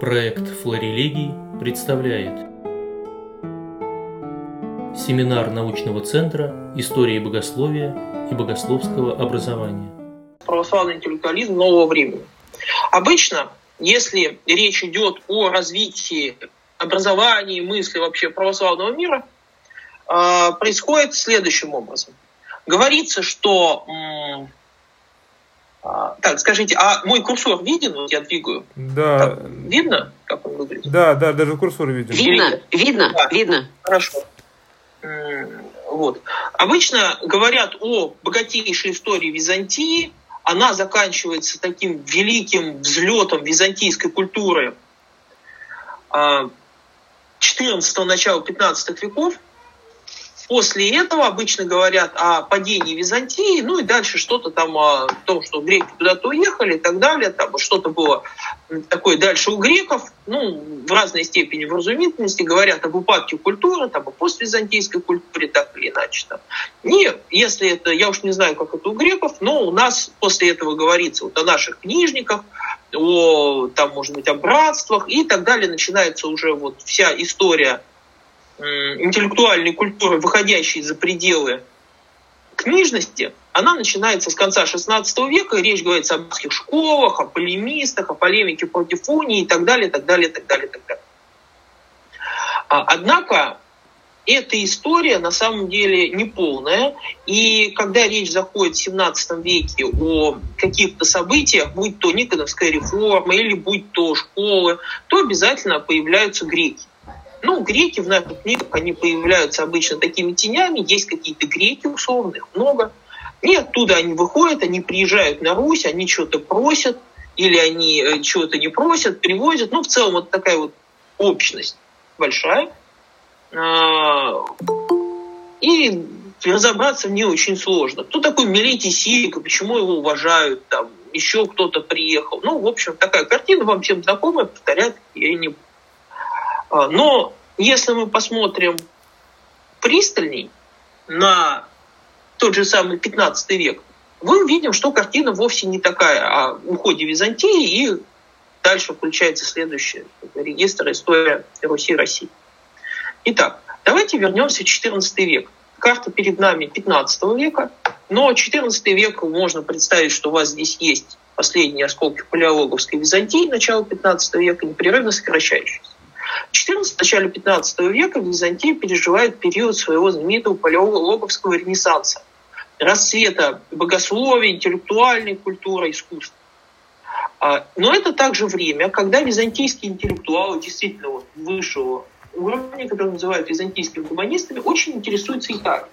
Проект «Флорелегий» представляет Семинар научного центра истории богословия и богословского образования. Православный интеллектуализм нового времени. Обычно, если речь идет о развитии образования, мысли вообще православного мира, а, происходит следующим образом. Говорится, что так, скажите, а мой курсор виден? Вот я двигаю. Да. Так, видно, как он выглядит? Да, да, даже курсор виден. Видно, видно, да. видно. Хорошо. Вот. Обычно говорят о богатейшей истории Византии. Она заканчивается таким великим взлетом византийской культуры 14 а, начала 15 веков – После этого обычно говорят о падении Византии, ну и дальше что-то там о том, что греки куда-то уехали и так далее. Там что-то было такое дальше у греков, ну, в разной степени вразумительности, говорят об упадке культуры, там, о поствизантийской культуре, так или иначе. Там. И если это, я уж не знаю, как это у греков, но у нас после этого говорится вот о наших книжниках, о, там, может быть, о братствах и так далее. Начинается уже вот вся история интеллектуальной культуры, выходящей за пределы книжности, она начинается с конца XVI века, и речь говорится о русских школах, о полемистах, о полемике против унии и так далее, так далее, так далее, так далее. А, однако эта история на самом деле неполная, и когда речь заходит в XVII веке о каких-то событиях, будь то Никоновская реформа или будь то школы, то обязательно появляются греки. Ну, греки в наших книгах, они появляются обычно такими тенями, есть какие-то греки условных, много. И оттуда они выходят, они приезжают на Русь, они что-то просят, или они э, чего-то не просят, привозят. Ну, в целом, вот такая вот общность большая. А, и разобраться в ней очень сложно. Кто такой Милетий Сирика, почему его уважают, там, еще кто-то приехал. Ну, в общем, такая картина вам всем знакомая, повторять я не а, но если мы посмотрим пристальней на тот же самый 15 век, мы увидим, что картина вовсе не такая о уходе Византии, и дальше включается следующий регистр история Руси России. Итак, давайте вернемся в 14 век. Карта перед нами 15 века, но 14 век можно представить, что у вас здесь есть последние осколки палеологовской Византии начала 15 века, непрерывно сокращающиеся. 14 начале 15 века Византия переживает период своего знаменитого палеологовского ренессанса, расцвета богословия, интеллектуальной культуры, искусства. А, но это также время, когда византийские интеллектуалы действительно вот высшего уровня, которые называют византийскими гуманистами, очень интересуются Италией.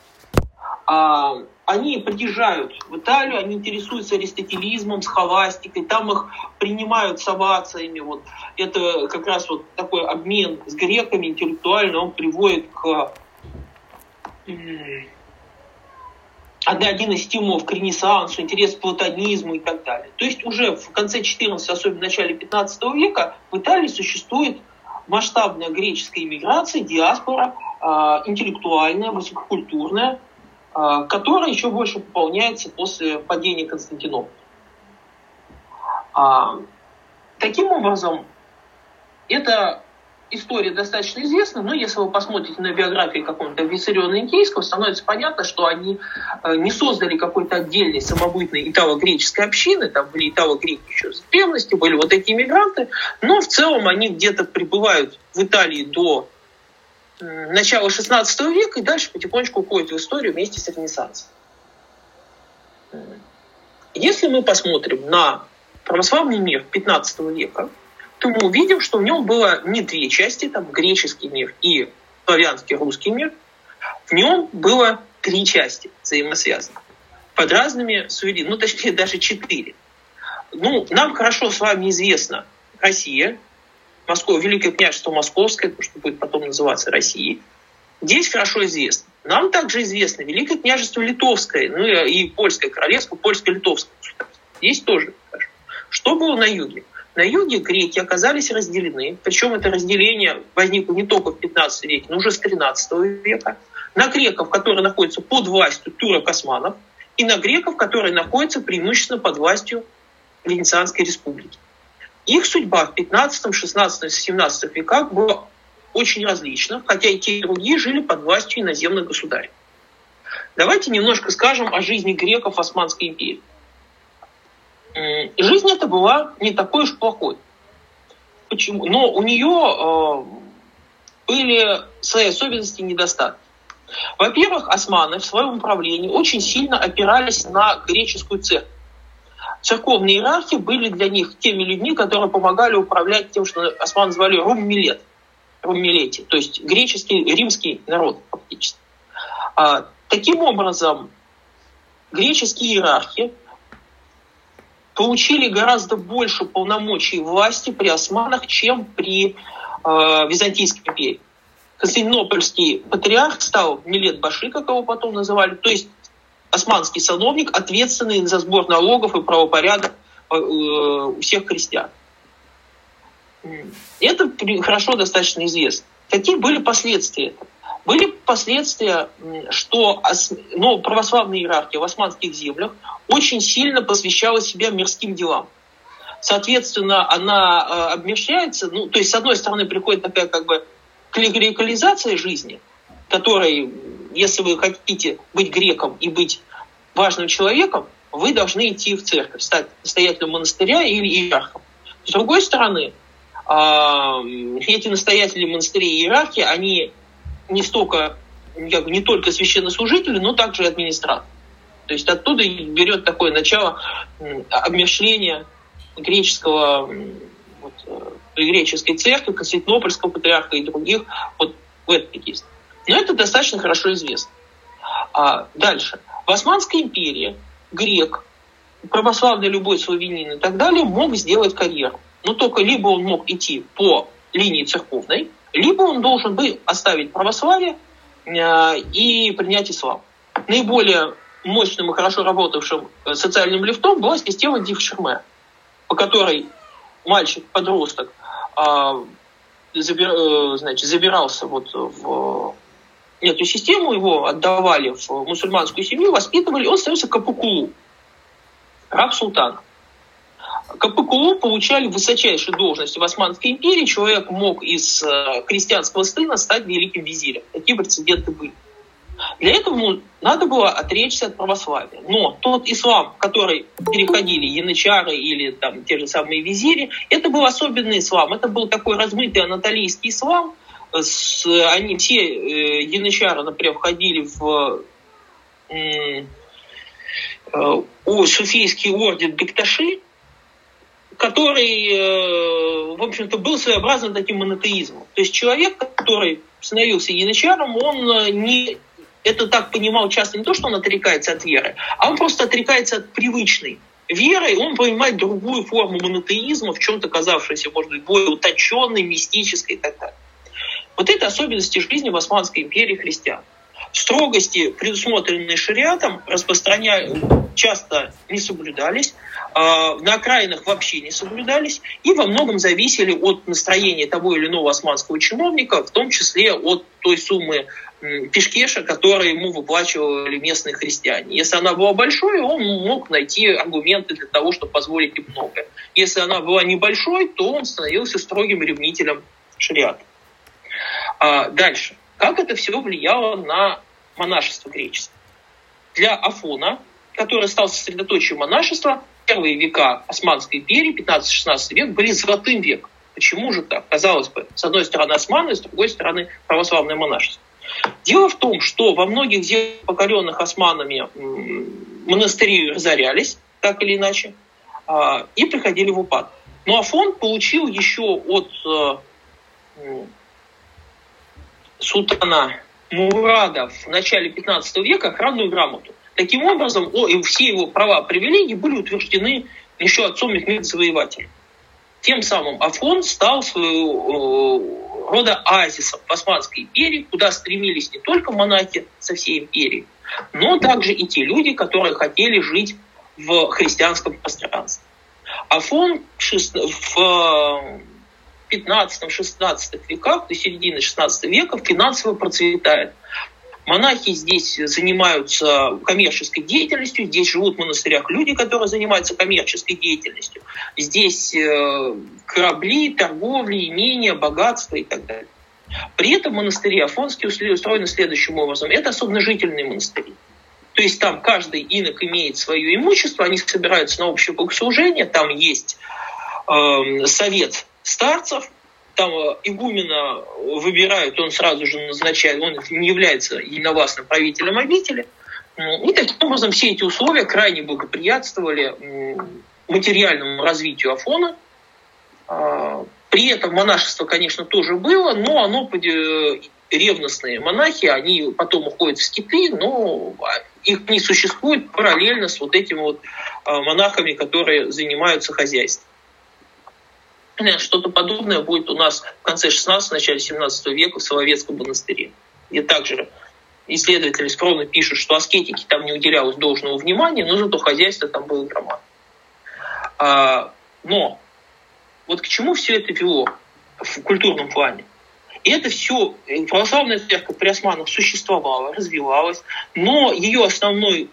Они приезжают в Италию, они интересуются аристотелизмом, схоластикой, там их принимают с овациями. Вот. Это как раз вот такой обмен с греками интеллектуально, он приводит к один из стимулов к ренессансу, интерес к платонизму и так далее. То есть уже в конце 14 особенно в начале 15 века в Италии существует масштабная греческая иммиграция, диаспора, а, интеллектуальная, высококультурная, а, которая еще больше пополняется после падения Константинополя. А, таким образом, эта история достаточно известна, но если вы посмотрите на биографии какого-то Виссариона Никейского, становится понятно, что они э, не создали какой-то отдельной самобытной итало-греческой общины, там были итало-греки еще с древности, были вот такие мигранты, но в целом они где-то пребывают в Италии до начала XVI века и дальше потихонечку уходит в историю вместе с Ренессансом. Если мы посмотрим на православный мир XV века, то мы увидим, что в нем было не две части, там греческий мир и славянский русский мир. В нем было три части взаимосвязанных под разными суверенами, ну точнее даже четыре. Ну, нам хорошо с вами известно Россия, Москва, Великое княжество Московское, то, что будет потом называться Россией, здесь хорошо известно. Нам также известно Великое княжество Литовское, ну и Польское королевство, Польско-Литовское государство. Здесь тоже хорошо. Что было на юге? На юге греки оказались разделены, причем это разделение возникло не только в 15 веке, но уже с 13 века, на греков, которые находятся под властью турок-османов, и на греков, которые находятся преимущественно под властью Венецианской республики. Их судьба в 15, 16, 17 веках была очень различна, хотя и те, и другие жили под властью иноземных государей. Давайте немножко скажем о жизни греков Османской империи. Жизнь эта была не такой уж плохой. Почему? Но у нее э, были свои особенности и недостатки. Во-первых, османы в своем управлении очень сильно опирались на греческую церковь. Церковные иерархи были для них теми людьми, которые помогали управлять тем, что османы звали руммилет, руммилети, то есть греческий, римский народ фактически. А, таким образом, греческие иерархи получили гораздо больше полномочий власти при османах, чем при э, Византийской империи. Константинопольский патриарх стал Милет Баши, как его потом называли, то есть османский сановник, ответственный за сбор налогов и правопорядок э, у всех крестьян. Это хорошо достаточно известно. Какие были последствия? Были последствия, что ну, православная иерархия в османских землях очень сильно посвящала себя мирским делам. Соответственно, она э, обмещается, ну, то есть, с одной стороны, приходит такая как бы клерикализация жизни, которой, если вы хотите быть греком и быть важным человеком, вы должны идти в церковь, стать настоятелем монастыря или иерархом. С другой стороны, а, эти настоятели монастырей и иерархи, они не столько, как бы, не только священнослужители, но также и администраторы. То есть оттуда берет такое начало обмершления греческого, вот, э, греческой церкви, Константинопольского патриарха и других вот в этом есть. Но это достаточно хорошо известно. А дальше. В Османской империи грек, православный любой славянин и так далее мог сделать карьеру. Но только либо он мог идти по линии церковной, либо он должен был оставить православие э, и принять ислам. Наиболее мощным и хорошо работавшим э, социальным лифтом была система Дившерме, по которой мальчик-подросток а, э, значит, забирался вот в эту систему, его отдавали в мусульманскую семью, воспитывали, он становился капукулу, раб султана. Капыкулу получали высочайшие должности в Османской империи. Человек мог из э, крестьянского сына стать великим визирем. Такие прецеденты были. Для этого надо было отречься от православия. Но тот ислам, который переходили янычары или там, те же самые визири, это был особенный ислам. Это был такой размытый анатолийский ислам. С, они все, э, янычары, например, входили в э, э, суфийский орден Бекташи, который, э, в общем-то, был своеобразным таким монотеизмом. То есть человек, который становился янычаром, он э, не это так понимал часто не то, что он отрекается от веры, а он просто отрекается от привычной веры, он понимает другую форму монотеизма, в чем-то казавшейся, может быть, более уточенной, мистической и так далее. Вот это особенности жизни в Османской империи христиан. Строгости, предусмотренные шариатом, распространя... часто не соблюдались, а, на окраинах вообще не соблюдались и во многом зависели от настроения того или иного османского чиновника, в том числе от той суммы пешкеша, который ему выплачивали местные христиане. Если она была большой, он мог найти аргументы для того, чтобы позволить им много. Если она была небольшой, то он становился строгим ревнителем шариата. А дальше. Как это все влияло на монашество греческое? Для Афона, который стал сосредоточием монашества, первые века Османской империи, 15-16 век, были золотым веком. Почему же так? Казалось бы, с одной стороны османы, с другой стороны православное монашество. Дело в том, что во многих землях, покоренных османами, монастыри разорялись, так или иначе, а, и приходили в упад. Но Афон получил еще от э, султана Мурада в начале 15 века охранную грамоту. Таким образом, все его права привилегии были утверждены еще отцом Мехмед Завоевателем. Тем самым Афон стал своего э, рода оазисом в Османской империи, куда стремились не только монахи со всей империи, но также и те люди, которые хотели жить в христианском пространстве. Афон в 15-16 веках, до середины 16 века финансово процветает. Монахи здесь занимаются коммерческой деятельностью, здесь живут в монастырях люди, которые занимаются коммерческой деятельностью. Здесь э, корабли, торговли, имения, богатство и так далее. При этом монастыри Афонские устроены следующим образом. Это особенно жительные монастыри. То есть там каждый инок имеет свое имущество, они собираются на общее богослужение, там есть э, совет старцев, там э, игумена выбирают, он сразу же назначает, он не является единовластным правителем обители. И таким образом все эти условия крайне благоприятствовали материальному развитию Афона. А, при этом монашество, конечно, тоже было, но оно э, ревностные монахи, они потом уходят в скиты, но их не существует параллельно с вот этими вот а, монахами, которые занимаются хозяйством. Что-то подобное будет у нас в конце 16 начале 17 века в Соловецком монастыре, где также исследователи скромно пишут, что аскетики там не уделялось должного внимания, но зато хозяйство там было громадное. А, но вот к чему все это вело в культурном плане? И это все, православная церковь при османах существовала, развивалась, но ее основной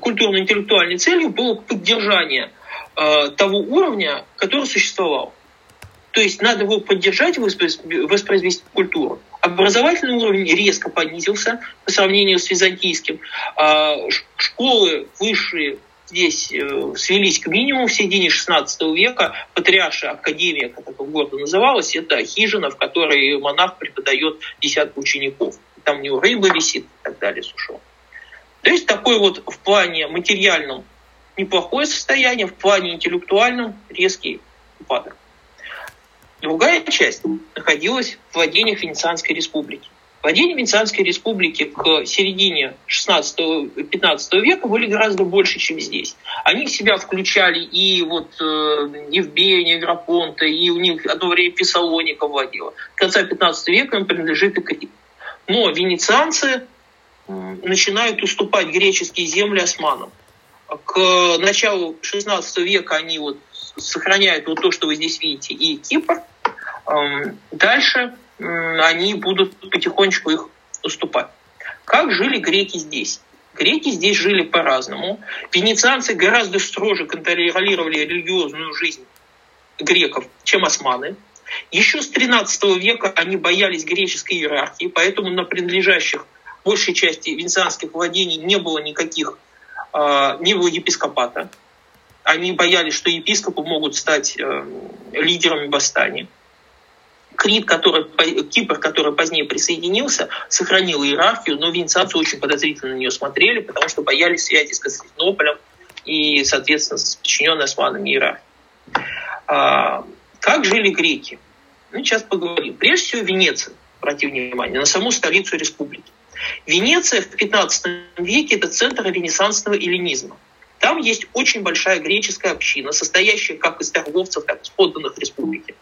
культурно-интеллектуальной целью было поддержание э, того уровня, который существовал. То есть надо его поддержать воспроизвести культуру. Образовательный уровень резко понизился по сравнению с византийским. Э, школы высшие здесь э, свелись к минимуму в середине 16 века. Патриаршая академия, как это гордо называлась, это хижина, в которой монах преподает десятку учеников. Там у него рыба висит и так далее, сушеная. То есть такой вот в плане материальном неплохое состояние, в плане интеллектуальном резкий упадок. Другая часть находилась в владениях Венецианской республики. Владения Венецианской республики к середине 16-15 века были гораздо больше, чем здесь. Они в себя включали и вот э, Евгения, Грапонта, и у них одно время Фессалоника владела. К конца 15 века им принадлежит и Крит. Но венецианцы начинают уступать греческие земли османам. К началу 16 века они вот сохраняют вот то, что вы здесь видите, и Кипр. Эм, дальше они будут потихонечку их уступать. Как жили греки здесь? Греки здесь жили по-разному. Венецианцы гораздо строже контролировали религиозную жизнь греков, чем османы. Еще с 13 века они боялись греческой иерархии, поэтому на принадлежащих большей части венецианских владений не было никаких, э, не было епископата. Они боялись, что епископы могут стать э, лидерами восстания. Крит, который, Кипр, который позднее присоединился, сохранил иерархию, но венецианцы очень подозрительно на нее смотрели, потому что боялись связи с Константинополем и, соответственно, с подчиненной османами иерархией. А, как жили греки? Ну, сейчас поговорим. Прежде всего, Венеция, обратите внимание, на саму столицу республики. Венеция в 15 веке – это центр ренессансного эллинизма. Там есть очень большая греческая община, состоящая как из торговцев, так и из подданных республики.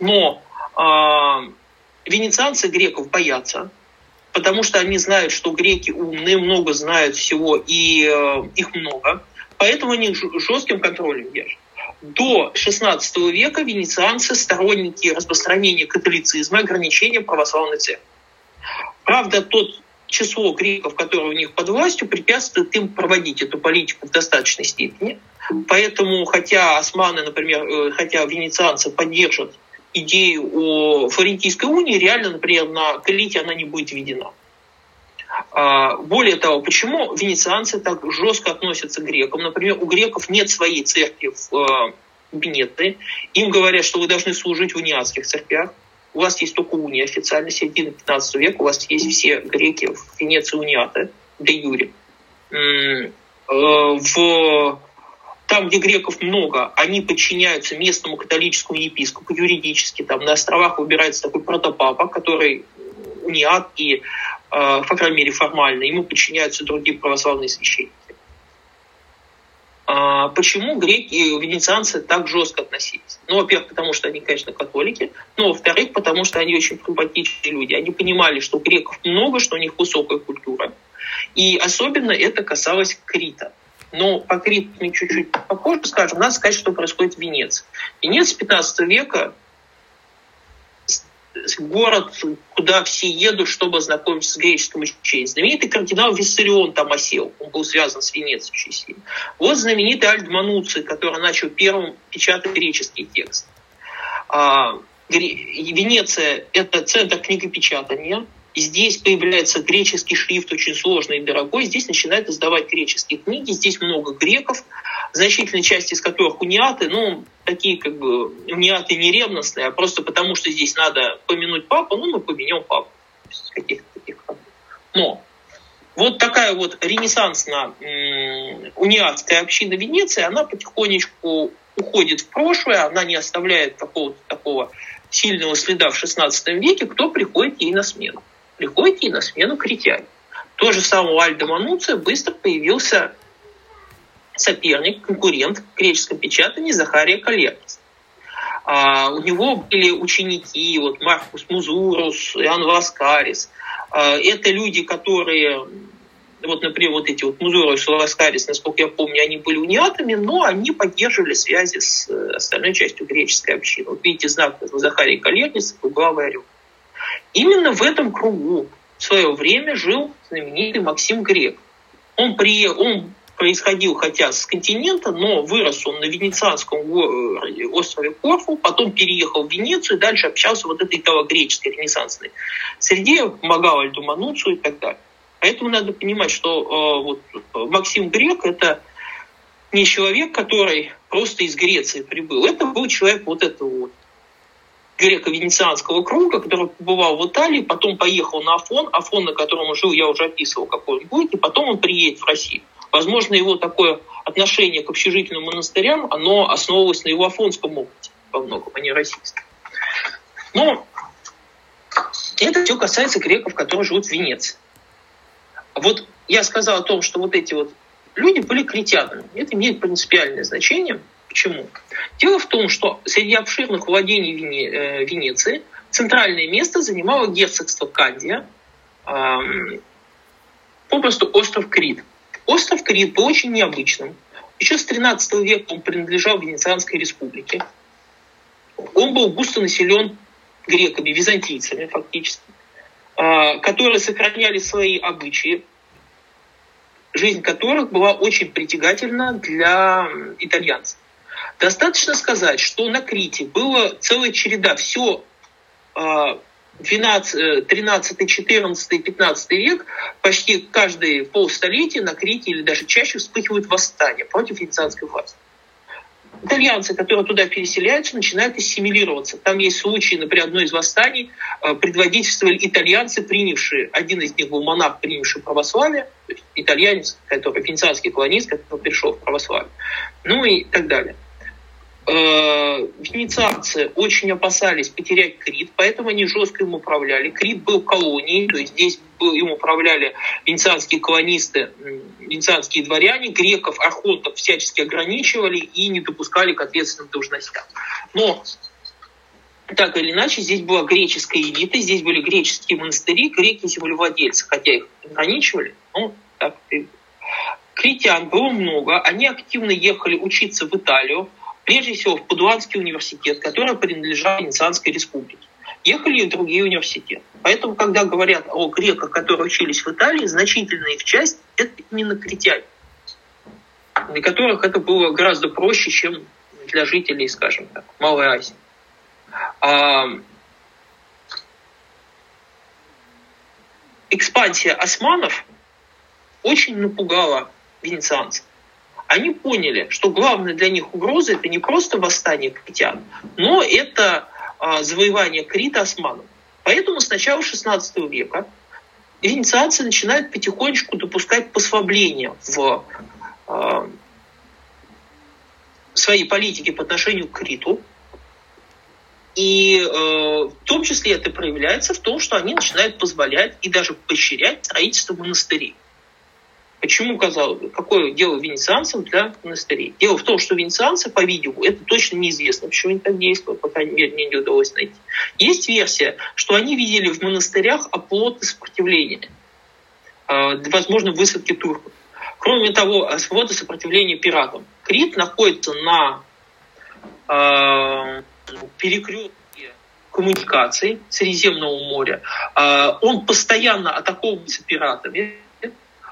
Но э, венецианцы греков боятся, потому что они знают, что греки умные, много знают всего и э, их много. Поэтому они жестким контролем держат. До XVI века венецианцы сторонники распространения католицизма, ограничения православной церкви. Правда, тот число греков, которые у них под властью, препятствует им проводить эту политику в достаточной степени. Поэтому, хотя османы, например, э, хотя венецианцы поддержат идею о Флорентийской унии, реально, например, на Крите она не будет введена. А, более того, почему венецианцы так жестко относятся к грекам? Например, у греков нет своей церкви в Венеции. Э, им говорят, что вы должны служить в униатских церквях у вас есть только уния официально, середина 15 века, у вас есть все греки в Венеции униаты, де юре. Э, в там, где греков много, они подчиняются местному католическому епископу юридически. Там на островах выбирается такой протопапа, который униат и, э, по крайней мере, формально, ему подчиняются другие православные священники. А почему греки венецианцы так жестко относились? Ну, во-первых, потому что они, конечно, католики, но, во-вторых, потому что они очень прагматичные люди. Они понимали, что греков много, что у них высокая культура. И особенно это касалось Крита. Но по Криту мы чуть-чуть попозже скажем. Надо сказать, что происходит в Венеции. Венеция 15 века город, куда все едут, чтобы ознакомиться с греческим учением. Знаменитый кардинал Виссарион там осел, он был связан с Венецией очень сильно. Вот знаменитый Альд Мануций, который начал первым печатать греческий текст. А, Венеция – это центр книгопечатания, здесь появляется греческий шрифт, очень сложный и дорогой. Здесь начинают издавать греческие книги. Здесь много греков, значительная часть из которых униаты. Ну, такие как бы униаты не ревностные, а просто потому, что здесь надо помянуть папу. Ну, мы поменяем папу. Каких-то таких. Но вот такая вот ренессансная униатская община Венеции, она потихонечку уходит в прошлое, она не оставляет какого-то такого сильного следа в XVI веке, кто приходит ей на смену приходит ей на смену критяне. То же самое у Альда Мануция быстро появился соперник, конкурент в греческом печатании Захария Калеркис. А, у него были ученики, вот Маркус Музурус, Иоанн Ласкарис. А, это люди, которые, вот, например, вот эти вот Музурус и Ласкарис, насколько я помню, они были униатами, но они поддерживали связи с э, остальной частью греческой общины. Вот видите знак Захария Калеркис, главы орел. Именно в этом кругу в свое время жил знаменитый Максим Грек. Он, приехал, он происходил хотя с континента, но вырос он на венецианском э, острове Корфу, потом переехал в Венецию и дальше общался вот этой греческой ренессансной среде, помогал Альду Мануцу и так далее. Поэтому надо понимать, что э, вот, Максим Грек – это не человек, который просто из Греции прибыл. Это был человек вот этого вот греко-венецианского круга, который побывал в Италии, потом поехал на Афон, Афон, на котором он жил, я уже описывал, какой он будет, и потом он приедет в Россию. Возможно, его такое отношение к общежительным монастырям, оно основывалось на его афонском опыте во многом, а не российском. Но это все касается греков, которые живут в Венеции. Вот я сказал о том, что вот эти вот люди были критянами. Это имеет принципиальное значение – Почему? Дело в том, что среди обширных владений Вене, э, Венеции центральное место занимало герцогство Кандия, э, попросту остров Крит. Остров Крит был очень необычным. Еще с 13 века он принадлежал Венецианской республике. Он был густо населен греками, византийцами фактически, э, которые сохраняли свои обычаи, жизнь которых была очень притягательна для итальянцев. Достаточно сказать, что на Крите была целая череда, все 12, 13, 14, 15 век, почти каждые полстолетия на Крите или даже чаще вспыхивают восстания против венецианской власти. Итальянцы, которые туда переселяются, начинают ассимилироваться. Там есть случаи, например, одно из восстаний э, предводительствовали итальянцы, принявшие, один из них был монах, принявший православие, то есть итальянец, который венецианский колонист, который пришел в православие, ну и так далее венецианцы очень опасались потерять Крит, поэтому они жестко им управляли. Крит был колонией, то есть здесь был, им управляли венецианские колонисты, венецианские дворяне, греков, архонтов всячески ограничивали и не допускали к ответственным должностям. Но так или иначе, здесь была греческая элита, здесь были греческие монастыри, греки землевладельцы, хотя их ограничивали, но так и Критян было много, они активно ехали учиться в Италию, прежде всего в Падуанский университет, который принадлежал Венецианской республике. Ехали и в другие университеты. Поэтому, когда говорят о греках, которые учились в Италии, значительная их часть – это именно критяне, для которых это было гораздо проще, чем для жителей, скажем так, Малой Азии. А, экспансия османов очень напугала венецианцев они поняли, что главная для них угроза это не просто восстание критян, но это а, завоевание Крита османов. Поэтому с начала XVI века венецианцы начинают потихонечку допускать послабления в э, своей политике по отношению к Криту. И э, в том числе это проявляется в том, что они начинают позволять и даже поощрять строительство монастырей. Почему, казалось бы, какое дело венецианцам для монастырей? Дело в том, что венецианцы, по-видимому, это точно неизвестно, почему они так действуют, пока мне не удалось найти. Есть версия, что они видели в монастырях оплоты сопротивления, а, возможно, высадки турков. Кроме того, оплоты сопротивления пиратам. Крит находится на э, перекрестке коммуникаций Средиземного моря. А, он постоянно атаковывается пиратами,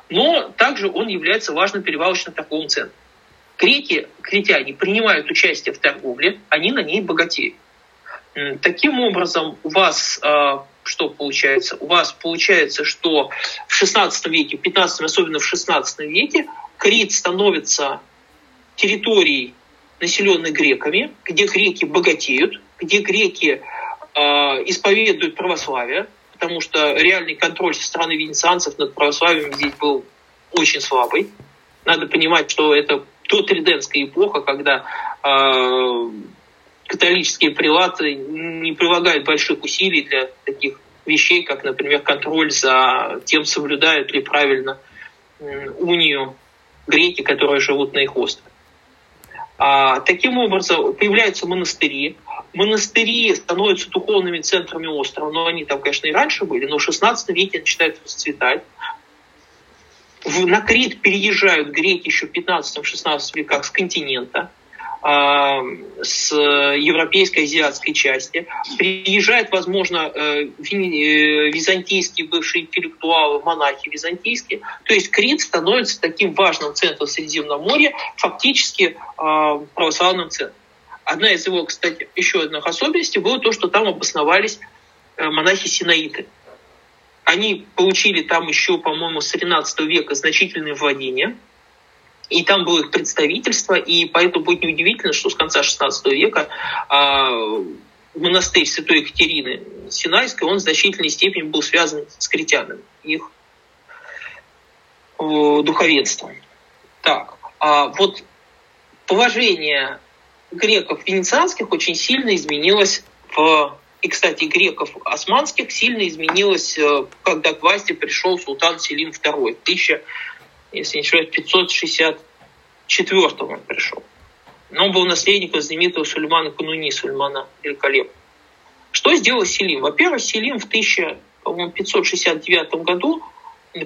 но также он является важным перевалочным торговым центром. Греки, критяне принимают участие в торговле, они на ней богатеют. Таким образом, у вас а, что получается? У вас получается, что в 16 веке, в 15 особенно в 16 веке, Крит становится территорией, населенной греками, где греки богатеют, где греки э, исповедуют православие, потому что реальный контроль со стороны венецианцев над православием здесь был очень слабый. Надо понимать, что это до триденская эпоха, когда э, католические прилаты не прилагают больших усилий для таких вещей, как, например, контроль за тем, соблюдают ли правильно унию греки, которые живут на их острове. А, таким образом, появляются монастыри. Монастыри становятся духовными центрами острова, но они там, конечно, и раньше были, но в XVI веке начинают расцветать. В, на Крит переезжают греки еще в 15-16 веках с континента. А, с европейской азиатской части. Приезжают, возможно, э, э, византийские бывшие интеллектуалы, монахи византийские. То есть Крит становится таким важным центром Средиземного моря, фактически а, православным центром. Одна из его, кстати, еще одних особенностей было то, что там обосновались э, монахи-синаиты. Они получили там еще, по-моему, с 13 века значительные владения – и там было их представительство, и поэтому будет неудивительно, что с конца XVI века э, монастырь Святой Екатерины Синайской, он в значительной степени был связан с критянами, их э, духовенством. Так, а вот положение греков венецианских очень сильно изменилось в и, кстати, греков османских сильно изменилось, э, когда к власти пришел султан Селим II в если не ошибаюсь, 564 он пришел. Но он был наследником знаменитого Сульмана Кунуни, Сульмана Великолепного. Что сделал Селим? Во-первых, Селим в 1569 году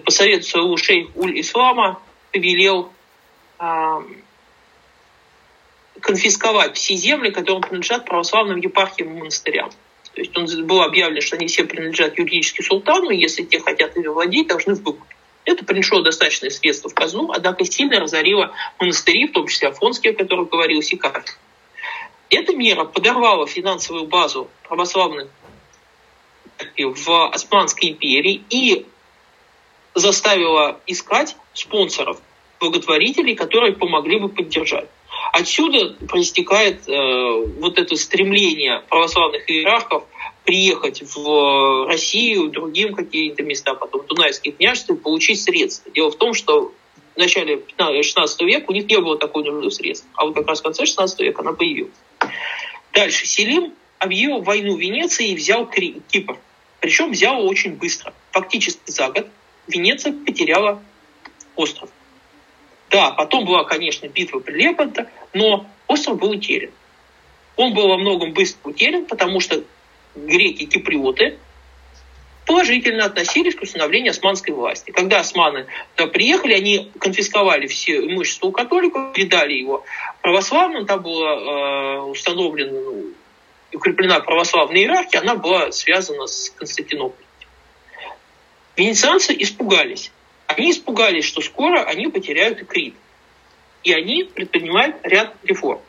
по совету своего шейха Уль-Ислама повелел э, конфисковать все земли, которые принадлежат православным епархиям и монастырям. То есть он был объявлен, что они все принадлежат юридически султану, и если те хотят ими владеть, должны выкупить. Это принесло достаточные средства в казну, однако сильно разорило монастыри, в том числе Афонские, о которых говорилось, и Карт. Эта мера подорвала финансовую базу православных в Османской империи и заставила искать спонсоров, благотворителей, которые помогли бы поддержать. Отсюда проистекает э, вот это стремление православных иерархов приехать в Россию, другим какие-то места, потом Дунайские княжества, получить средства. Дело в том, что в начале 16 века у них не было такой нужды средств, а вот как раз в конце 16 века она появилась. Дальше. Селим объявил войну Венеции и взял Кипр. Причем взял очень быстро. Фактически за год Венеция потеряла остров. Да, потом была, конечно, битва при Лепанто, но остров был утерян. Он был во многом быстро утерян, потому что греки-киприоты положительно относились к установлению османской власти. Когда османы приехали, они конфисковали все имущество у католиков, передали его православным, там была э, установлена, укреплена православная иерархия, она была связана с Константинополем. Венецианцы испугались. Они испугались, что скоро они потеряют Крит. И они предпринимают ряд реформ.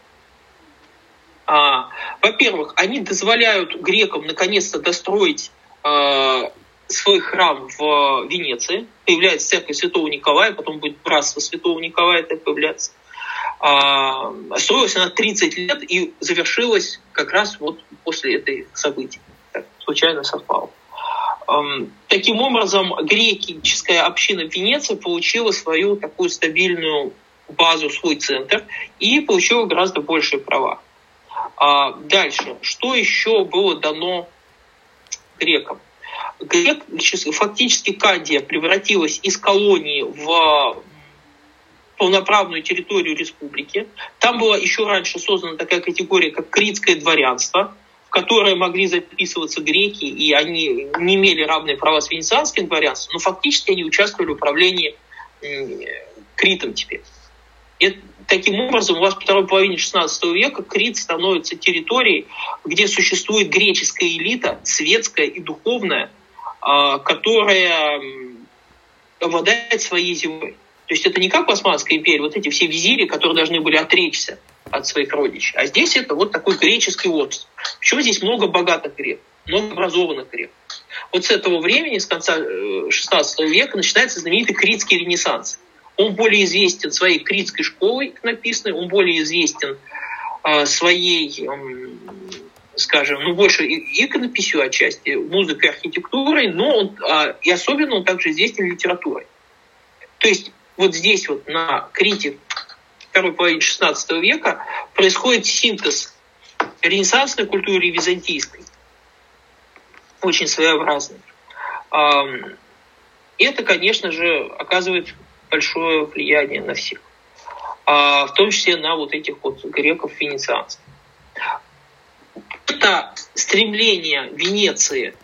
А, во-первых, они дозволяют грекам наконец-то достроить а, свой храм в Венеции. Появляется церковь Святого Николая, потом будет братство Святого Николая так появляться. А, строилась она 30 лет и завершилась как раз вот после этой события. Так, случайно совпало. Таким образом, греческая община Венеции получила свою такую стабильную базу, свой центр и получила гораздо большие права. А дальше, что еще было дано грекам? Грек, фактически Кандия превратилась из колонии в полноправную территорию республики. Там была еще раньше создана такая категория, как критское дворянство, в которое могли записываться греки, и они не имели равные права с венецианским дворянством, но фактически они участвовали в управлении Критом теперь. Это таким образом, у вас во второй половине XVI века Крит становится территорией, где существует греческая элита, светская и духовная, а, которая обладает своей землей. То есть это не как в Османской империи, вот эти все визири, которые должны были отречься от своих родичей. А здесь это вот такой греческий остров. Почему здесь много богатых греков, много образованных греков. Вот с этого времени, с конца XVI э, века, начинается знаменитый Критский ренессанс. Он более известен своей критской школой написанной, он более известен э, своей, скажем, ну больше иконописью отчасти, музыкой, архитектурой, но он, э, и особенно он также известен литературой. То есть вот здесь вот на Крите второй половине XVI века происходит синтез ренессансной культуры и византийской. Очень своеобразный. Это, конечно же, оказывает большое влияние на всех. А, в том числе на вот этих вот греков-венецианцев. Это стремление Венеции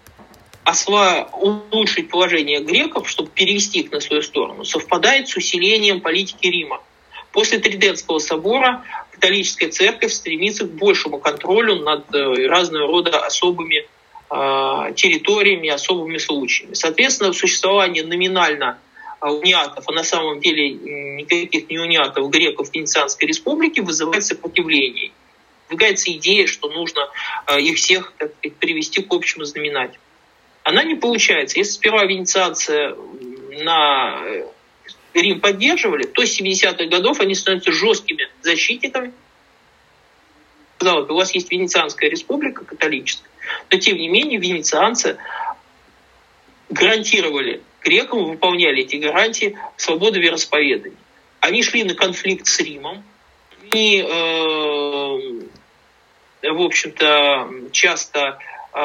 осва... улучшить положение греков, чтобы перевести их на свою сторону, совпадает с усилением политики Рима. После Триденского собора католическая церковь стремится к большему контролю над э, разного рода особыми э, территориями, особыми случаями. Соответственно, существование номинально э, униатов, а на самом деле никаких не униатов греков Венецианской республике вызывает сопротивление. Выдвигается идея, что нужно э, их всех сказать, привести к общему знаменателю. Она не получается. Если сперва венецианцы на Рим поддерживали, то с 70-х годов они становятся жесткими защитниками. Казалось у вас есть Венецианская республика католическая, но тем не менее венецианцы гарантировали грекам, выполняли эти гарантии свободы вероисповедания. Они шли на конфликт с Римом, они, э, в общем-то, часто э,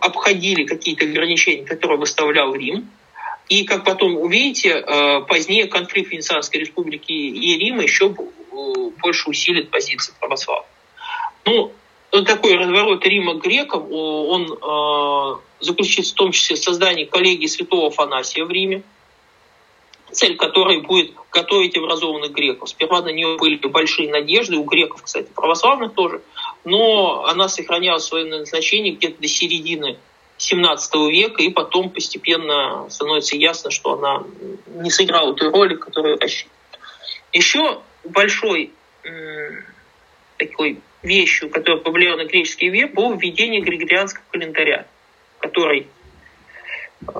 обходили какие-то ограничения, которые выставлял Рим, и, как потом увидите, э, позднее конфликт Венецианской республики и Рима еще э, больше усилит позиции православных. Ну, такой разворот Рима к грекам, он э, заключится в том числе в создании коллегии святого Афанасия в Риме, цель которой будет готовить образованных греков. Сперва на нее были большие надежды, у греков, кстати, православных тоже, но она сохраняла свое назначение где-то до середины 17 века, и потом постепенно становится ясно, что она не сыграла той роли, которую рассчитывала. Еще большой такой вещью, которая повлияла на греческий век, было введение григорианского календаря, который э,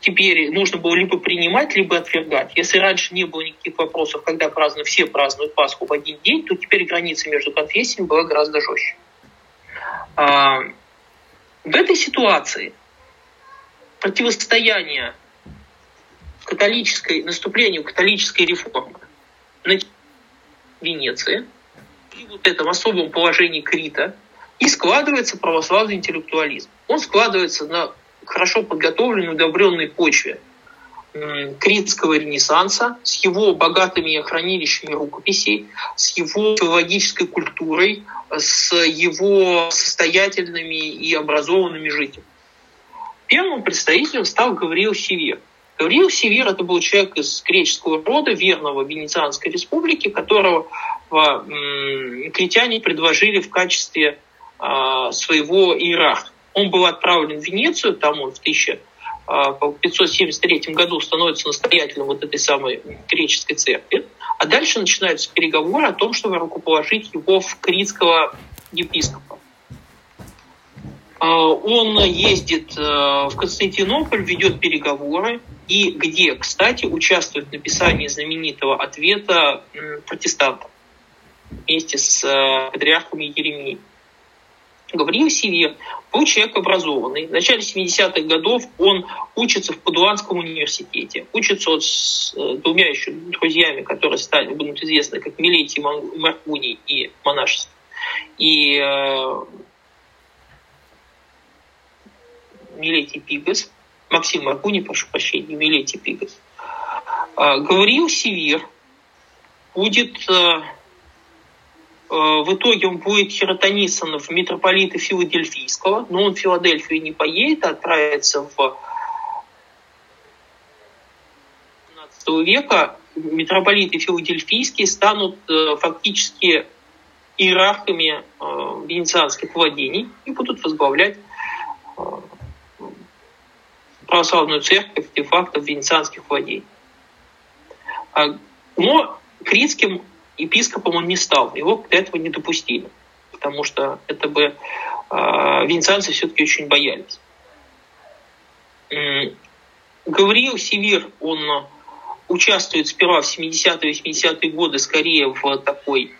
теперь нужно было либо принимать, либо отвергать. Если раньше не было никаких вопросов, когда празднуют, все празднуют Пасху в один день, то теперь граница между конфессиями была гораздо жестче. В этой ситуации противостояние католической, наступлению католической реформы на Венеции и вот этом особом положении Крита и складывается православный интеллектуализм. Он складывается на хорошо подготовленной, удобренной почве критского ренессанса с его богатыми хранилищами рукописей, с его филологической культурой, с его состоятельными и образованными жителями. Первым представителем стал Гавриил Север. Гавриил Север это был человек из греческого рода, верного Венецианской республики, которого критяне предложили в качестве а, своего иерарха. Он был отправлен в Венецию, там он в 1573 а, году становится настоятелем вот этой самой греческой церкви. А дальше начинаются переговоры о том, чтобы рукоположить его в критского епископа. А, он ездит э, в Константинополь, ведет переговоры, и где, кстати, участвует в написании знаменитого ответа протестантов вместе с э, патриархом Еремией. Гавриил Север был человек образованный. В начале 70-х годов он учится в Падуанском университете. Учится он с э, двумя еще друзьями, которые стали, будут известны как Милетий Маркуний и монашество. И э, Милетий Пигас, Максим Маркуни, прошу прощения, Милетий Пигас, а, говорил Север, будет э, э, в итоге он будет хиротонисом митрополита Филадельфийского, но он в Филадельфию не поедет, а отправится в 15 века митрополиты филадельфийские станут э, фактически иерархами э, венецианских владений и будут возглавлять э, православную церковь де-факто в венецианских владениях. А, но критским епископом он не стал, его к этому не допустили, потому что это бы э, венецианцы все-таки очень боялись. Гавриил Севир, он участвует сперва в 70-е 80-е годы скорее в такой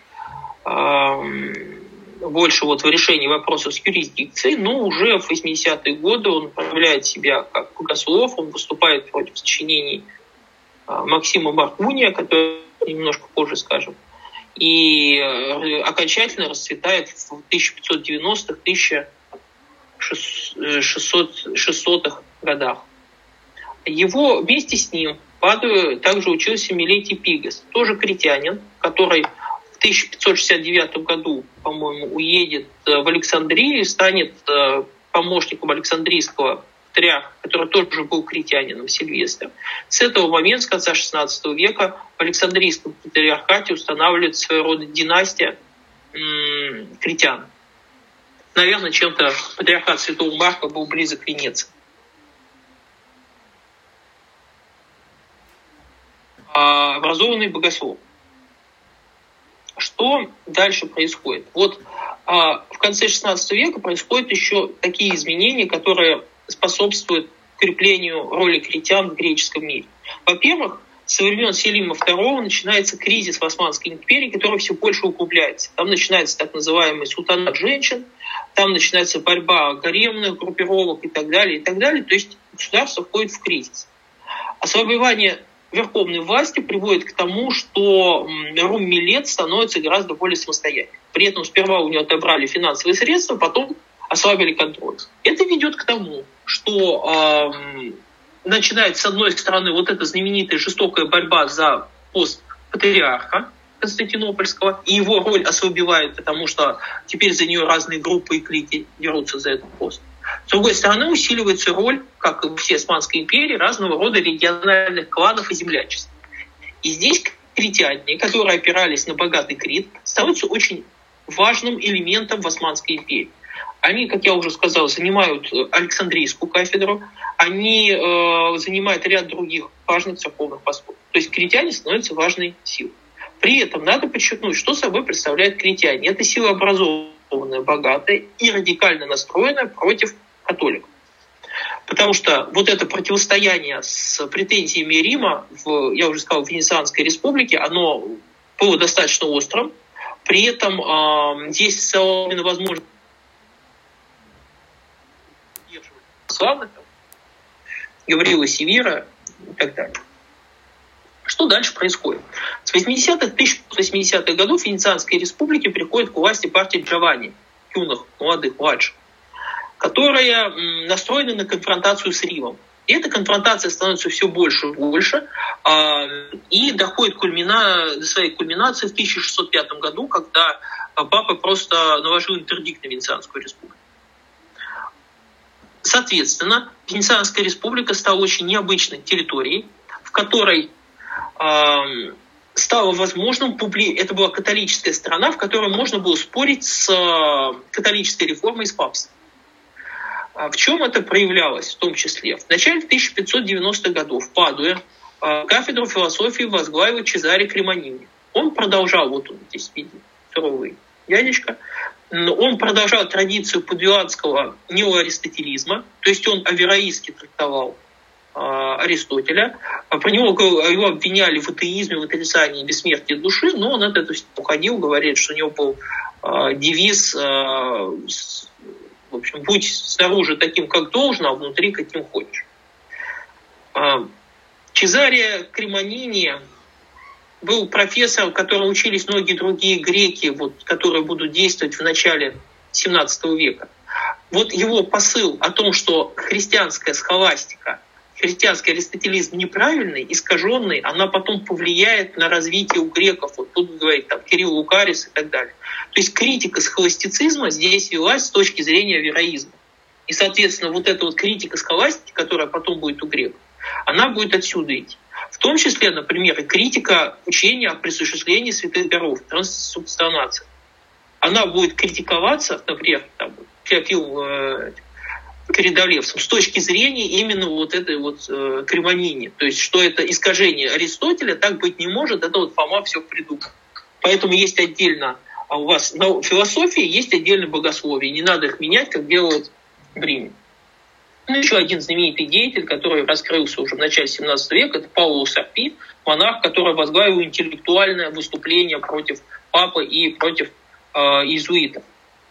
больше вот в решении вопросов с юрисдикцией, но уже в 80-е годы он проявляет себя как богослов, он выступает против сочинений а, Максима Маркуния, который немножко позже скажем, и э, окончательно расцветает в 1590-х, 1600-х годах. Его вместе с ним падаю, также учился Милетий Пигас, тоже критянин, который в 1569 году, по-моему, уедет э, в Александрию и станет э, помощником Александрийского патриарха, который тоже был критянином, Сильвестр. С этого момента, с конца XVI века, в Александрийском патриархате устанавливается своего рода династия м- критян. Наверное, чем-то патриархат Святого Марка был близок к Венеции. А, образованный богослов. Что дальше происходит? Вот а, в конце XVI века происходят еще такие изменения, которые способствуют креплению роли критян в греческом мире. Во-первых, со времен Селима II начинается кризис в Османской империи, который все больше углубляется. Там начинается так называемый султанат женщин, там начинается борьба гаремных группировок и так далее, и так далее. То есть государство входит в кризис. Ослабевание верховной власти приводит к тому, что Рум Милет становится гораздо более самостоятельным. При этом сперва у него отобрали финансовые средства, потом ослабили контроль. Это ведет к тому, что э, начинается, с одной стороны, вот эта знаменитая жестокая борьба за пост патриарха Константинопольского, и его роль ослабевает, потому что теперь за нее разные группы и клики дерутся за этот пост. С другой стороны, усиливается роль, как и в всей Османской империи, разного рода региональных кланов и землячеств. И здесь критяне, которые опирались на богатый Крит, становятся очень важным элементом в Османской империи. Они, как я уже сказал, занимают э, Александрийскую кафедру, они э, занимают ряд других важных церковных постов. То есть критяне становятся важной силой. При этом надо подчеркнуть, что собой представляет критяне. Это сила образованная, богатая и радикально настроенная против католиков. Потому что вот это противостояние с претензиями Рима, в, я уже сказал, в Венецианской республике, оно было достаточно острым. При этом э, есть именно возможность славных, Гаврила Севера и так далее. Что дальше происходит? С 80-х, 1080-х годов в Венецианской республике приходит к власти партия Джованни, юных, молодых, младших, которая настроена на конфронтацию с Римом. И эта конфронтация становится все больше и больше, а, и доходит кульмина, до своей кульминации в 1605 году, когда папа просто наложил интердикт на Венецианскую республику. Соответственно, Венецианская республика стала очень необычной территорией, в которой э, стало возможным, публи... это была католическая страна, в которой можно было спорить с э, католической реформой и с папством. А в чем это проявлялось в том числе? В начале 1590-х годов в Падуе э, кафедру философии возглавил Чезаре Кремонини. Он продолжал, вот он здесь видит, суровый дядечка, он продолжал традицию падуанского неоаристотелизма, то есть он авероистски трактовал а, Аристотеля. А про него его обвиняли в атеизме, в отрицании бессмертия души, но он от этого уходил, говорит, что у него был а, девиз в общем, будь снаружи таким, как должно, а внутри каким хочешь. Чезария Кремонини был профессор, у которого учились многие другие греки, вот, которые будут действовать в начале 17 века. Вот его посыл о том, что христианская схоластика, христианский аристотелизм неправильный, искаженный, она потом повлияет на развитие у греков. Вот тут говорит там Кирилл Лукарис и так далее. То есть критика схоластицизма здесь велась с точки зрения вероизма. И, соответственно, вот эта вот критика схоластики, которая потом будет у греков, она будет отсюда идти. Том числе, например, критика учения о присуществлении святых даров, транссубстанации. Она будет критиковаться, например, там, Феофил э, с точки зрения именно вот этой вот э, кремонини. То есть, что это искажение Аристотеля, так быть не может, это вот Фома все придумал. Поэтому есть отдельно, а у вас на философии есть отдельно богословие, не надо их менять, как делают Риме. Ну, еще один знаменитый деятель, который раскрылся уже в начале 17 века, это Пауло Сарпи, монарх, который возглавил интеллектуальное выступление против папы и против э, иезуитов.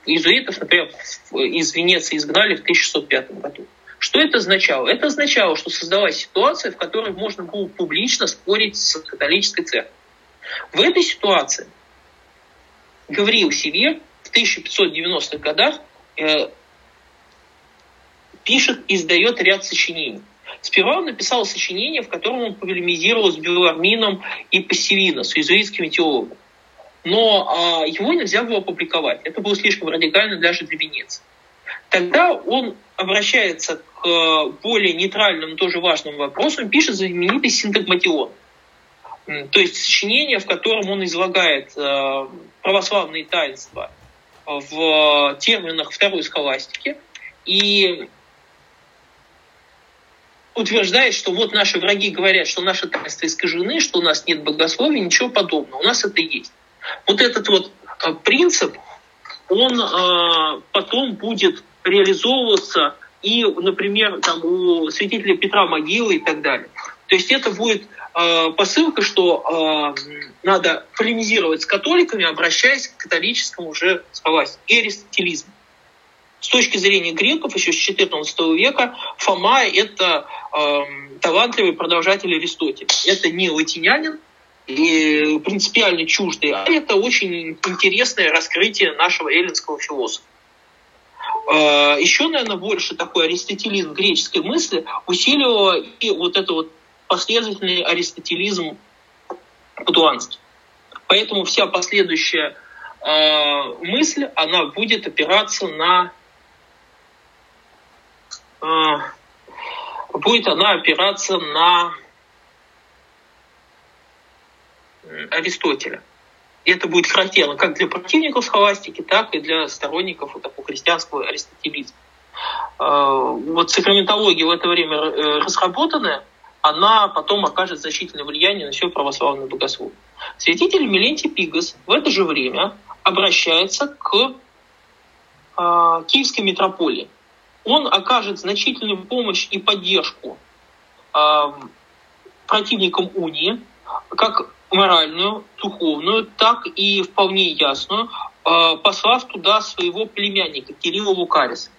Иезуитов, например, из Венеции изгнали в 1605 году. Что это означало? Это означало, что создалась ситуация, в которой можно было публично спорить с католической церковью. В этой ситуации Гавриил Север в 1590-х годах э, пишет и издает ряд сочинений. Сперва он написал сочинение, в котором он полемизировал с Белармином и Пассивино, с иезуитскими теологами. Но а, его нельзя было опубликовать. Это было слишком радикально даже для Венеции. Тогда он обращается к э, более нейтральным, тоже важным вопросам, пишет знаменитый синтагматион. То есть сочинение, в котором он излагает э, православные таинства в терминах второй схоластики и утверждает, что вот наши враги говорят, что наши таинства искажены, что у нас нет богословия, ничего подобного. У нас это есть. Вот этот вот э, принцип, он э, потом будет реализовываться и, например, там, у святителя Петра Могилы и так далее. То есть это будет э, посылка, что надо полемизировать с католиками, обращаясь к католическому уже схоластике и аристотелизму. С точки зрения греков еще с XIV века Фома – это э, талантливый продолжатель Аристотеля. Это не латинянин, и принципиально чуждый, а это очень интересное раскрытие нашего эллинского философа. Э, еще, наверное, больше такой аристотелизм греческой мысли усиливало и вот это вот последовательный аристотелизм платуанский. Поэтому вся последующая э, мысль, она будет опираться на будет она опираться на Аристотеля. И это будет характерно как для противников схоластики, так и для сторонников вот такого христианского аристотелизма. Э, вот сакраментология в это время э, разработанная, она потом окажет значительное влияние на все православное богословие. Святитель Милентий Пигас в это же время обращается к э, киевской митрополии. Он окажет значительную помощь и поддержку э, противникам унии, как моральную, духовную, так и вполне ясную, э, послав туда своего племянника Кирилла Лукариса.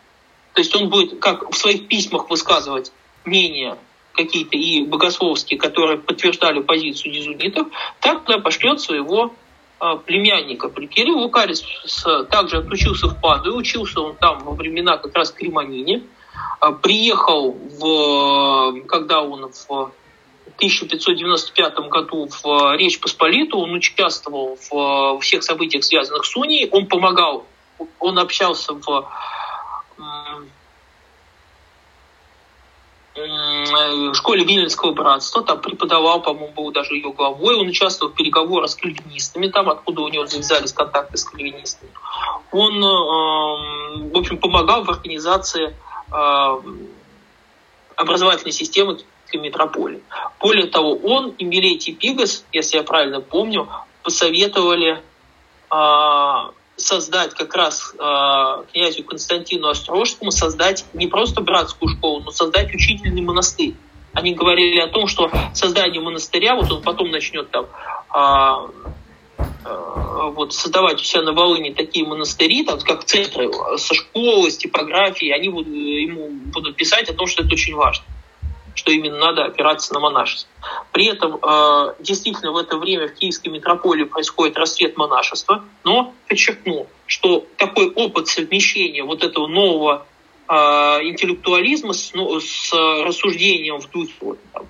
То есть он будет как в своих письмах высказывать мнения какие-то и богословские, которые подтверждали позицию дизунитов, так туда пошлет своего э, племянника. Кирилл Лукарис также отучился в Паду, учился он там во времена как раз Кремонини, э, приехал, в, когда он в 1595 году в э, Речь Посполиту, он участвовал в всех событиях, связанных с Унией, он помогал, он общался в школе Вильнинского братства, там преподавал, по-моему, был даже ее главой, он участвовал в переговорах с кальвинистами, там, откуда у него завязались контакты с кальвинистами. Он, э, в общем, помогал в организации образовательной системы метрополии. Более того, он и Милетий Пигас, если я правильно помню, посоветовали э, создать как раз э, князю Константину Острожскому создать не просто братскую школу, но создать учительный монастырь. Они говорили о том, что создание монастыря, вот он потом начнет там э, вот, создавать у себя на Волыне такие монастыри, там, как центры со школы, с типографией, они будут, ему будут писать о том, что это очень важно что именно надо опираться на монашество. При этом э, действительно в это время в Киевской митрополии происходит расцвет монашества, но подчеркну, что такой опыт совмещения вот этого нового э, интеллектуализма с, ну, с рассуждением в духе вот, там,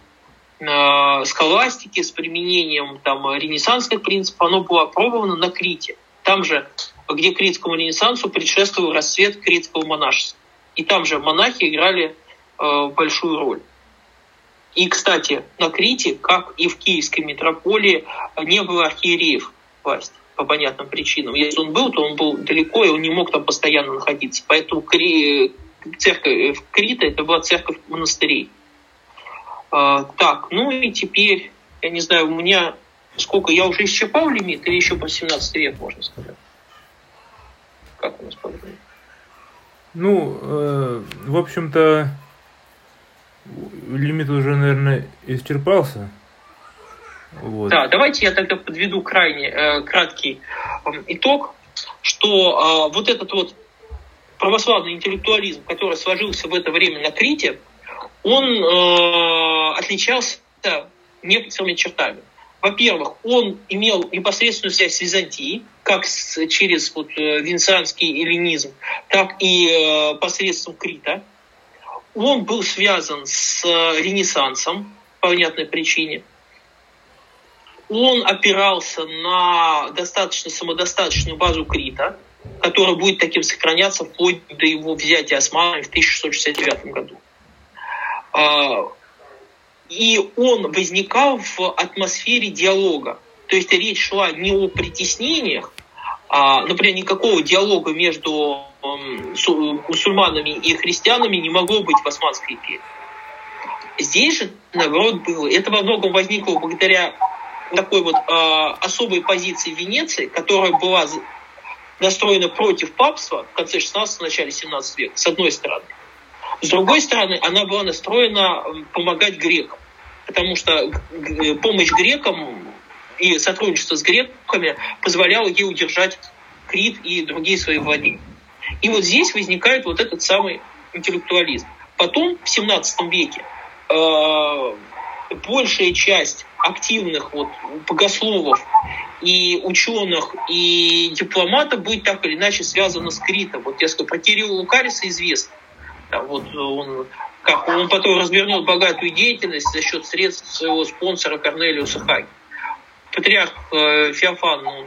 э, схоластики, с применением там, ренессансных принципов, оно было опробовано на Крите. Там же, где критскому ренессансу предшествовал расцвет критского монашества. И там же монахи играли э, большую роль. И, кстати, на Крите, как и в Киевской метрополии, не было архиереев власти по понятным причинам. Если он был, то он был далеко, и он не мог там постоянно находиться. Поэтому церковь в Крита это была церковь монастырей. А, так, ну и теперь, я не знаю, у меня сколько, я уже исчерпал лимит или еще по 17 век, можно сказать? Как у нас по времени? Ну, э, в общем-то, лимит уже, наверное, исчерпался. Вот. Да, давайте я тогда подведу крайне э, краткий э, итог, что э, вот этот вот православный интеллектуализм, который сложился в это время на Крите, он э, отличался некоторыми чертами. Во-первых, он имел непосредственную связь с Византией, как с, через вот, э, венецианский эллинизм, так и э, посредством Крита. Он был связан с э, Ренессансом по понятной причине. Он опирался на достаточно самодостаточную базу Крита, которая будет таким сохраняться вплоть до его взятия османами в 1669 году. А, и он возникал в атмосфере диалога. То есть речь шла не о притеснениях, а, например, никакого диалога между мусульманами и христианами не могло быть в Османской империи. Здесь же, наоборот, было. Это во многом возникло благодаря такой вот э, особой позиции Венеции, которая была настроена против папства в конце 16 начале 17 века, с одной стороны. С другой стороны, она была настроена помогать грекам, потому что помощь грекам и сотрудничество с греками позволяло ей удержать Крит и другие свои владения. И вот здесь возникает вот этот самый интеллектуализм. Потом, в 17 веке, э, большая часть активных вот богословов и ученых, и дипломатов будет так или иначе связана с Критом. Вот я скажу, про Кирилла Лукариса известно. Вот он, как он потом развернет богатую деятельность за счет средств своего спонсора Корнелиуса Хаги. Патриарх э, Феофан ну,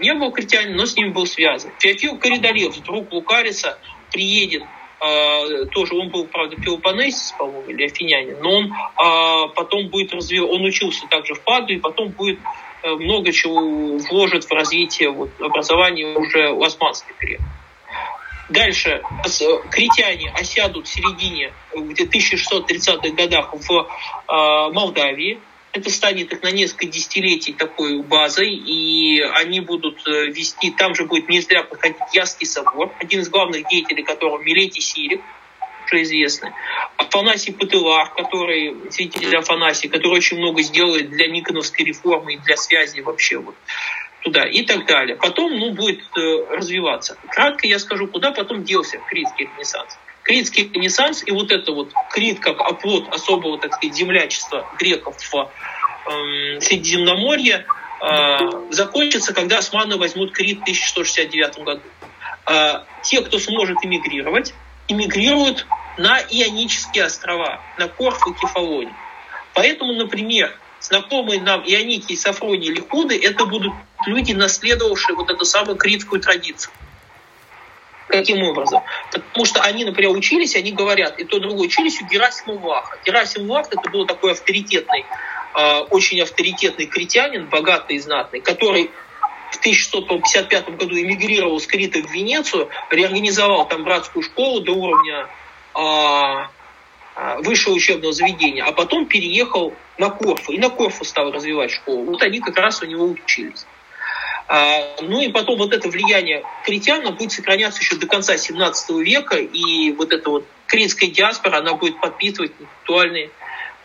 не был критянин, но с ним был связан. Феофил Коридорев, друг Лукариса, приедет Uh, тоже он был, правда, пелопонесец, по-моему, или афинянин, но он uh, потом будет развивать, он учился также в Паду, и потом будет uh, много чего вложит в развитие вот, образования уже в османской период. Дальше критяне осядут в середине, где 1630-х годах в Молдавии, это станет их на несколько десятилетий такой базой, и они будут э, вести, там же будет не зря проходить Яский собор, один из главных деятелей которого Милетий Сирик, уже известный, Афанасий Патылар, который, святитель Афанасий, который очень много сделает для Никоновской реформы и для связи вообще вот туда и так далее. Потом ну, будет э, развиваться. Кратко я скажу, куда потом делся Критский ренессанс. Критский ренессанс и вот это вот Крит как оплот особого, так сказать, землячества греков в э, Средиземноморье э, закончится, когда османы возьмут Крит в 1169 году. Э, те, кто сможет эмигрировать, эмигрируют на Ионические острова, на Корфу и Кефалоне. Поэтому, например, знакомые нам Ионики, Сафронии, Ликуды, это будут люди, наследовавшие вот эту самую критскую традицию. Каким образом? Потому что они, например, учились, они говорят, и то другое, учились у Герасима Ваха. Герасим Вах это был такой авторитетный, э, очень авторитетный критянин, богатый и знатный, который в 1655 году эмигрировал с Крита в Венецию, реорганизовал там братскую школу до уровня э, высшего учебного заведения, а потом переехал на Корфу, и на Корфу стал развивать школу. Вот они как раз у него учились. А, ну и потом вот это влияние критян будет сохраняться еще до конца 17 века, и вот эта вот критская диаспора, она будет подпитывать актуальные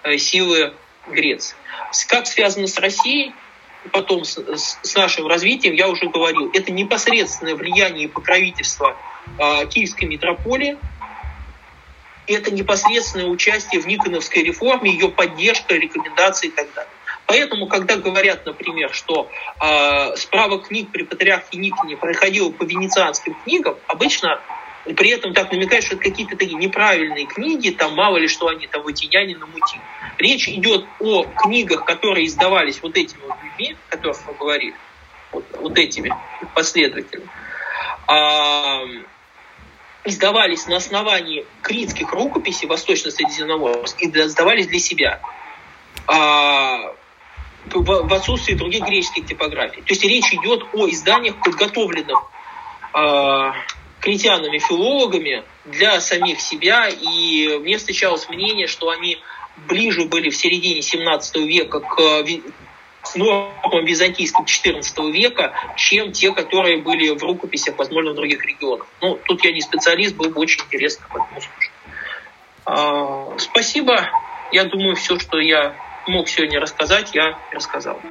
э, силы Греции. Как связано с Россией, потом с, с нашим развитием, я уже говорил, это непосредственное влияние и покровительство э, Киевской митрополии, это непосредственное участие в Никоновской реформе, ее поддержка, рекомендации и так далее. Поэтому, когда говорят, например, что э, справа книг при патриархе Никоне проходила по венецианским книгам, обычно при этом так намекают, что это какие-то такие неправильные книги, там мало ли что они там вытяняне намутили. Речь идет о книгах, которые издавались вот этими вот людьми, о которых мы говорили, вот, вот этими последователями. А, издавались на основании критских рукописей Восточно-Средиземноморских, издавались для себя. А, в отсутствии других греческих типографий. То есть речь идет о изданиях, подготовленных э, критянами-филологами для самих себя. И мне встречалось мнение, что они ближе были в середине 17 века к нормам византийским 14 века, чем те, которые были в рукописях, возможно, в других регионах. Ну, тут я не специалист, было бы очень интересно услышать. А, спасибо. Я думаю, все, что я мог сегодня рассказать, я рассказал.